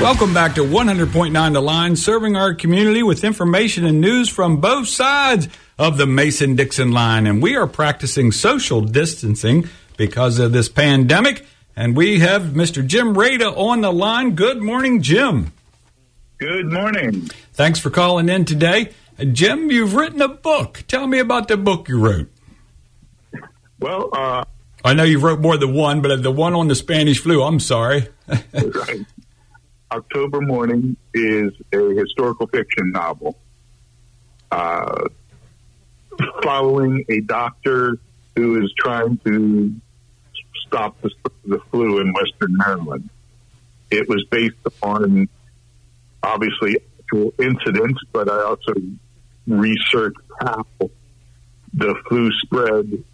Welcome back to 100.9 The Line, serving our community with information and news from both sides of the Mason Dixon line. And we are practicing social distancing because of this pandemic. And we have Mr. Jim Rada on the line. Good morning, Jim. Good morning. Thanks for calling in today. Jim, you've written a book. Tell me about the book you wrote. Well, uh, I know you wrote more than one, but the one on the Spanish flu, I'm sorry. right. October Mourning is a historical fiction novel uh, following a doctor who is trying to stop the, the flu in Western Maryland. It was based upon obviously actual incidents, but I also researched how the flu spread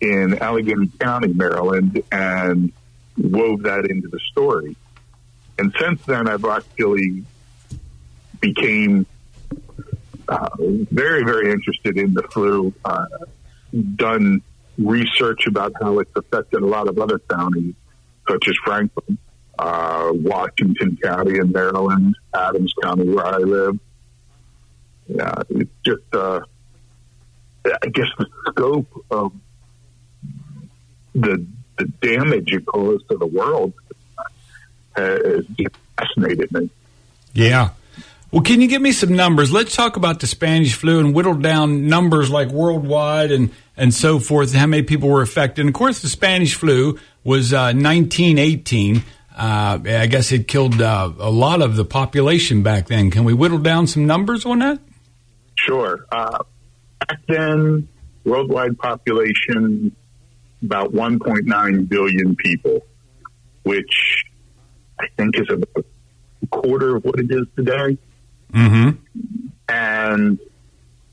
in Allegany County, Maryland, and wove that into the story. And since then, I've actually became uh, very, very interested in the flu. Uh, done research about how it's affected a lot of other counties, such as Franklin, uh, Washington County in Maryland, Adams County where I live. Yeah, it's just, uh, I guess, the scope of the the damage it caused to the world has fascinated me. Yeah. Well, can you give me some numbers? Let's talk about the Spanish flu and whittle down numbers like worldwide and, and so forth, how many people were affected. And of course, the Spanish flu was uh, 1918. Uh, I guess it killed uh, a lot of the population back then. Can we whittle down some numbers on that? Sure. Uh, back then, worldwide population about 1.9 billion people, which I think is about a quarter of what it is today. Mm-hmm. And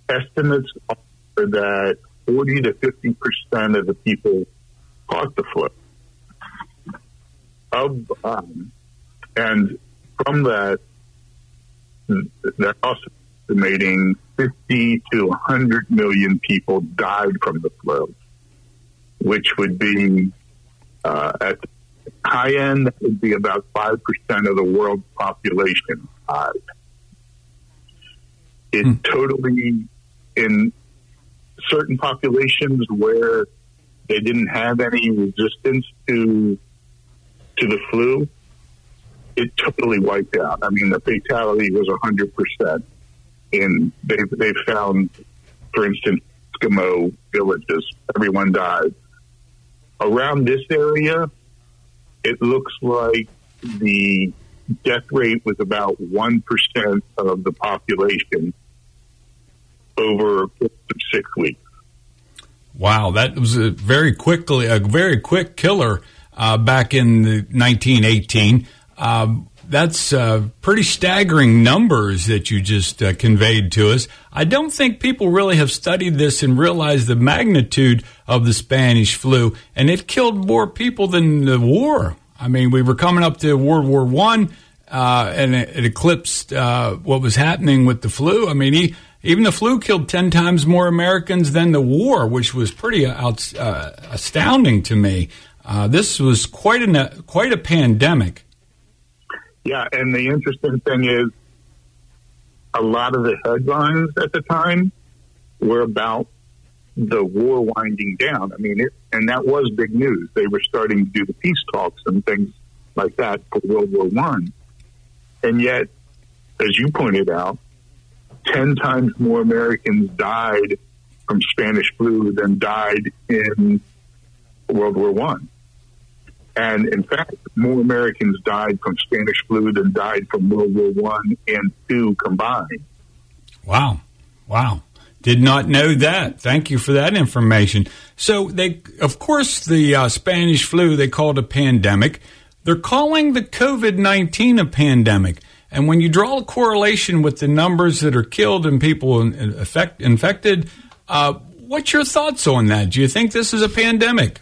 estimates are that 40 to 50 percent of the people caught the flu. Of um, and from that, they're also estimating 50 to 100 million people died from the flu, which would be uh, at the high end, that would be about 5% of the world's population died. It hmm. totally, in certain populations where they didn't have any resistance to to the flu, it totally wiped out. I mean, the fatality was 100%. And they they found, for instance, Eskimo villages, everyone died. Around this area, it looks like the death rate was about 1% of the population over six weeks. Wow, that was a very quickly a very quick killer uh, back in 1918. Um, that's uh, pretty staggering numbers that you just uh, conveyed to us. I don't think people really have studied this and realized the magnitude of the Spanish flu, and it killed more people than the war. I mean, we were coming up to World War One, uh, and it, it eclipsed uh, what was happening with the flu. I mean, he, even the flu killed ten times more Americans than the war, which was pretty out, uh, astounding to me. Uh, this was quite a quite a pandemic. Yeah, and the interesting thing is, a lot of the headlines at the time were about the war winding down. I mean, it, and that was big news. They were starting to do the peace talks and things like that for World War One, and yet, as you pointed out, ten times more Americans died from Spanish flu than died in World War One. And in fact, more Americans died from Spanish flu than died from World War One and two combined. Wow, wow! Did not know that. Thank you for that information. So they, of course, the uh, Spanish flu they called a pandemic. They're calling the COVID nineteen a pandemic. And when you draw a correlation with the numbers that are killed and people infect, infected, uh, what's your thoughts on that? Do you think this is a pandemic?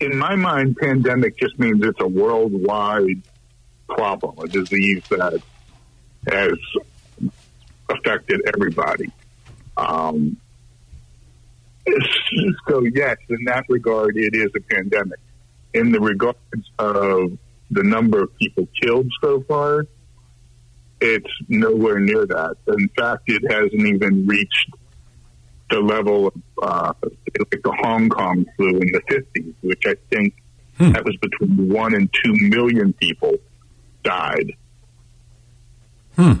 In my mind, pandemic just means it's a worldwide problem, a disease that has affected everybody. Um, so, yes, in that regard, it is a pandemic. In the regards of the number of people killed so far, it's nowhere near that. In fact, it hasn't even reached the level of uh, like the Hong Kong flu in the 50s, which I think hmm. that was between one and two million people died. Hmm.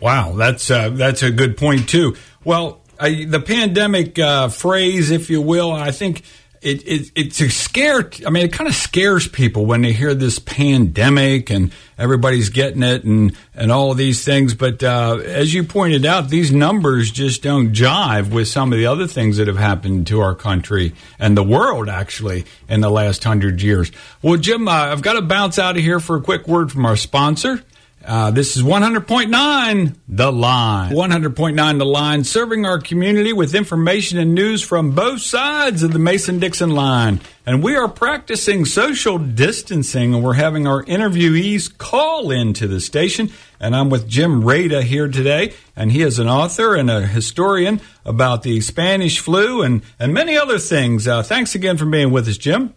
Wow, that's uh, that's a good point too. Well, the pandemic uh, phrase, if you will, I think it, it, it's a scare. I mean, it kind of scares people when they hear this pandemic and everybody's getting it and, and all of these things. But uh, as you pointed out, these numbers just don't jive with some of the other things that have happened to our country and the world, actually, in the last hundred years. Well, Jim, uh, I've got to bounce out of here for a quick word from our sponsor. Uh, this is 100.9 The Line. 100.9 The Line, serving our community with information and news from both sides of the Mason Dixon line. And we are practicing social distancing, and we're having our interviewees call into the station. And I'm with Jim Rada here today, and he is an author and a historian about the Spanish flu and, and many other things. Uh, thanks again for being with us, Jim.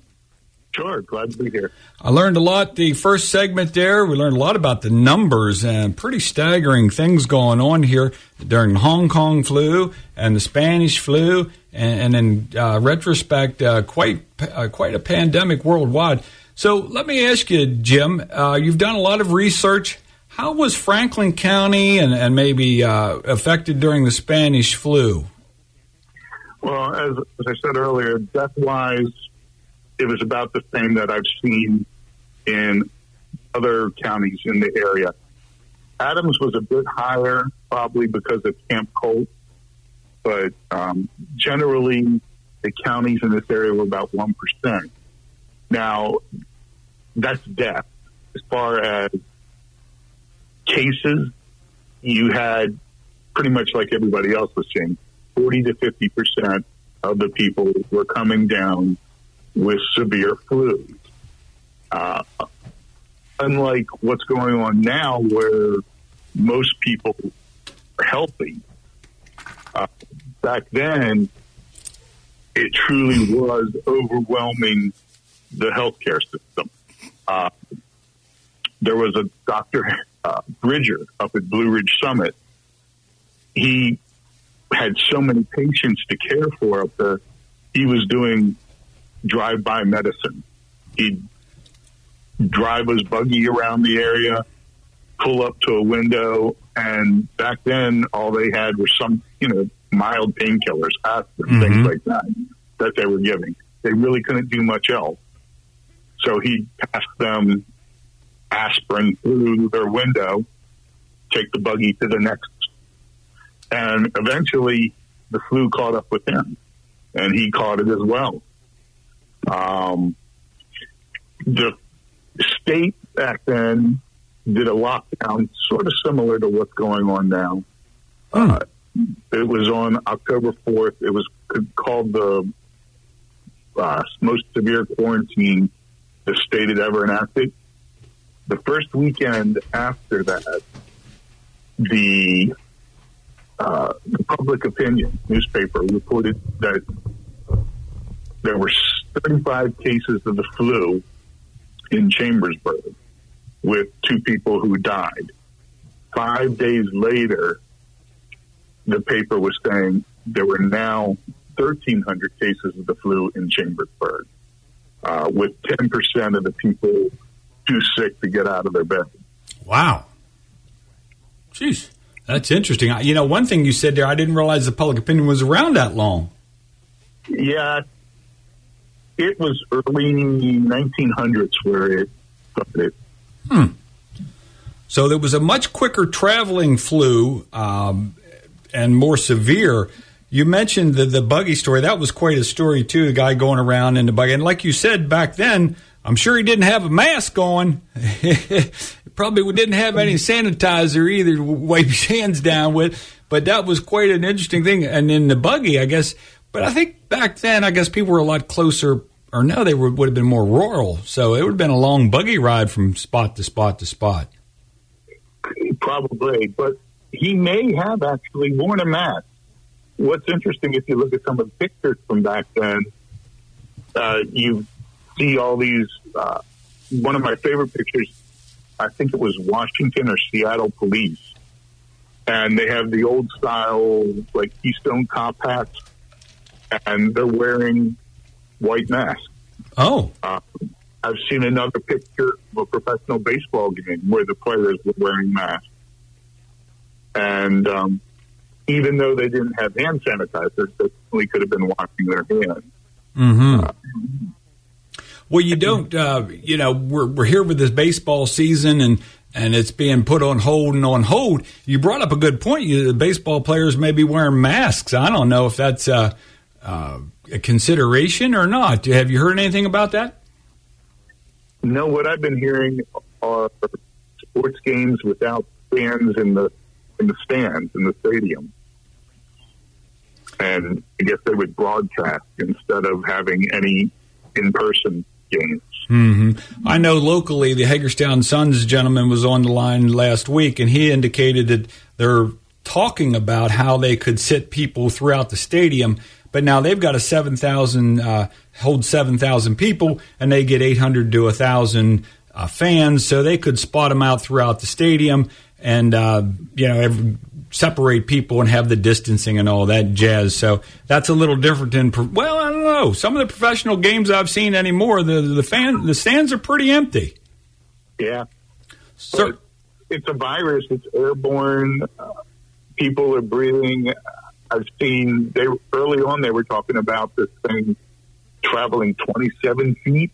Sure, glad to be here. I learned a lot the first segment there. We learned a lot about the numbers and pretty staggering things going on here during Hong Kong flu and the Spanish flu, and, and in uh, retrospect, uh, quite uh, quite a pandemic worldwide. So let me ask you, Jim, uh, you've done a lot of research. How was Franklin County and, and maybe uh, affected during the Spanish flu? Well, as, as I said earlier, death wise, it was about the same that I've seen in other counties in the area. Adams was a bit higher, probably because of Camp Colt, but um, generally the counties in this area were about 1%. Now, that's death. As far as cases, you had pretty much like everybody else was seeing 40 to 50% of the people were coming down with severe flu. Uh, unlike what's going on now, where most people are healthy, uh, back then it truly was overwhelming the healthcare system. Uh, there was a Dr. Uh, Bridger up at Blue Ridge Summit. He had so many patients to care for up there. He was doing drive-by medicine. He'd drive his buggy around the area, pull up to a window, and back then all they had were some, you know, mild painkillers, aspirin, mm-hmm. things like that, that they were giving. They really couldn't do much else. So he'd pass them aspirin through their window, take the buggy to the next. And eventually the flu caught up with him and he caught it as well. Um, the state back then did a lockdown sort of similar to what's going on now. Hmm. Uh, it was on October 4th. It was called the uh, most severe quarantine the state had ever enacted. The first weekend after that, the, uh, the public opinion newspaper reported that there were 35 cases of the flu in Chambersburg with two people who died. Five days later, the paper was saying there were now 1,300 cases of the flu in Chambersburg, uh, with 10% of the people too sick to get out of their bed. Wow. Jeez, that's interesting. You know, one thing you said there, I didn't realize the public opinion was around that long. Yeah, it was early 1900s where it started. Hmm. So there was a much quicker traveling flu um, and more severe. You mentioned the, the buggy story. That was quite a story, too. The guy going around in the buggy. And like you said back then, I'm sure he didn't have a mask on. Probably didn't have any sanitizer either to wipe his hands down with. But that was quite an interesting thing. And in the buggy, I guess but I think back then, I guess people were a lot closer, or no, they would, would have been more rural. So it would have been a long buggy ride from spot to spot to spot. Probably, but he may have actually worn a mask. What's interesting, if you look at some of the pictures from back then, uh, you see all these uh, one of my favorite pictures. I think it was Washington or Seattle police, and they have the old style like Keystone cop hats, and they're wearing white masks. Oh, Uh, I've seen another picture of a professional baseball game where the players were wearing masks. And um, even though they didn't have hand sanitizers, they certainly could have been washing their hands. Mm-hmm. Well, you don't. Uh, you know, we're we're here with this baseball season, and and it's being put on hold and on hold. You brought up a good point. You, the baseball players may be wearing masks. I don't know if that's uh, uh, a consideration or not. Have you heard anything about that? No, what I've been hearing are sports games without fans in the in the stands in the stadium, and I guess they would broadcast instead of having any in person games. Mm-hmm. I know locally the Hagerstown Suns gentleman was on the line last week, and he indicated that they're talking about how they could sit people throughout the stadium. But now they've got a seven thousand uh, hold seven thousand people, and they get eight hundred to a thousand uh, fans, so they could spot them out throughout the stadium, and uh, you know every, separate people and have the distancing and all that jazz. So that's a little different than well, I don't know. Some of the professional games I've seen anymore, the the fan the stands are pretty empty. Yeah, So, it's a virus. It's airborne. People are breathing. I've seen they early on they were talking about this thing traveling 27 feet.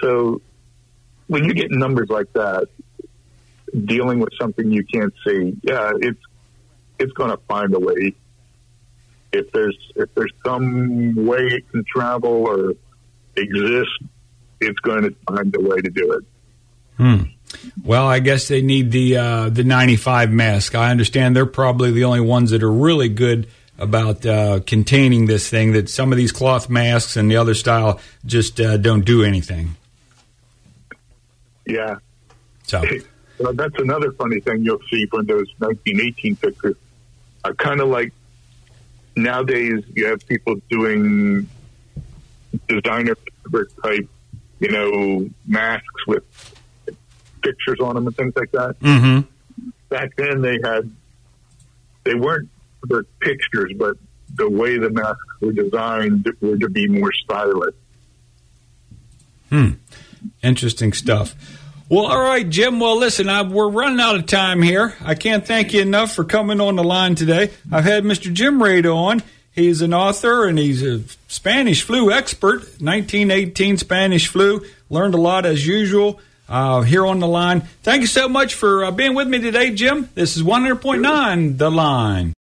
So when you get numbers like that, dealing with something you can't see, yeah, it's it's going to find a way. If there's if there's some way it can travel or exist, it's going to find a way to do it. Hmm. Well, I guess they need the uh, the 95 mask. I understand they're probably the only ones that are really good about uh, containing this thing. That some of these cloth masks and the other style just uh, don't do anything. Yeah, So, Well, that's another funny thing you'll see from those 1918 pictures. Uh, kind of like nowadays, you have people doing designer fabric type, you know, masks with pictures on them and things like that. mm-hmm. Back then, they had they weren't the pictures, but the way the masks were designed were to be more stylish. Hmm. Interesting stuff. Well, all right, Jim. Well, listen, I, we're running out of time here. I can't thank you enough for coming on the line today. I've had Mr. Jim Rada on. He's an author and he's a Spanish flu expert. 1918 Spanish flu. Learned a lot as usual uh, here on the line. Thank you so much for uh, being with me today, Jim. This is 100.9 The Line.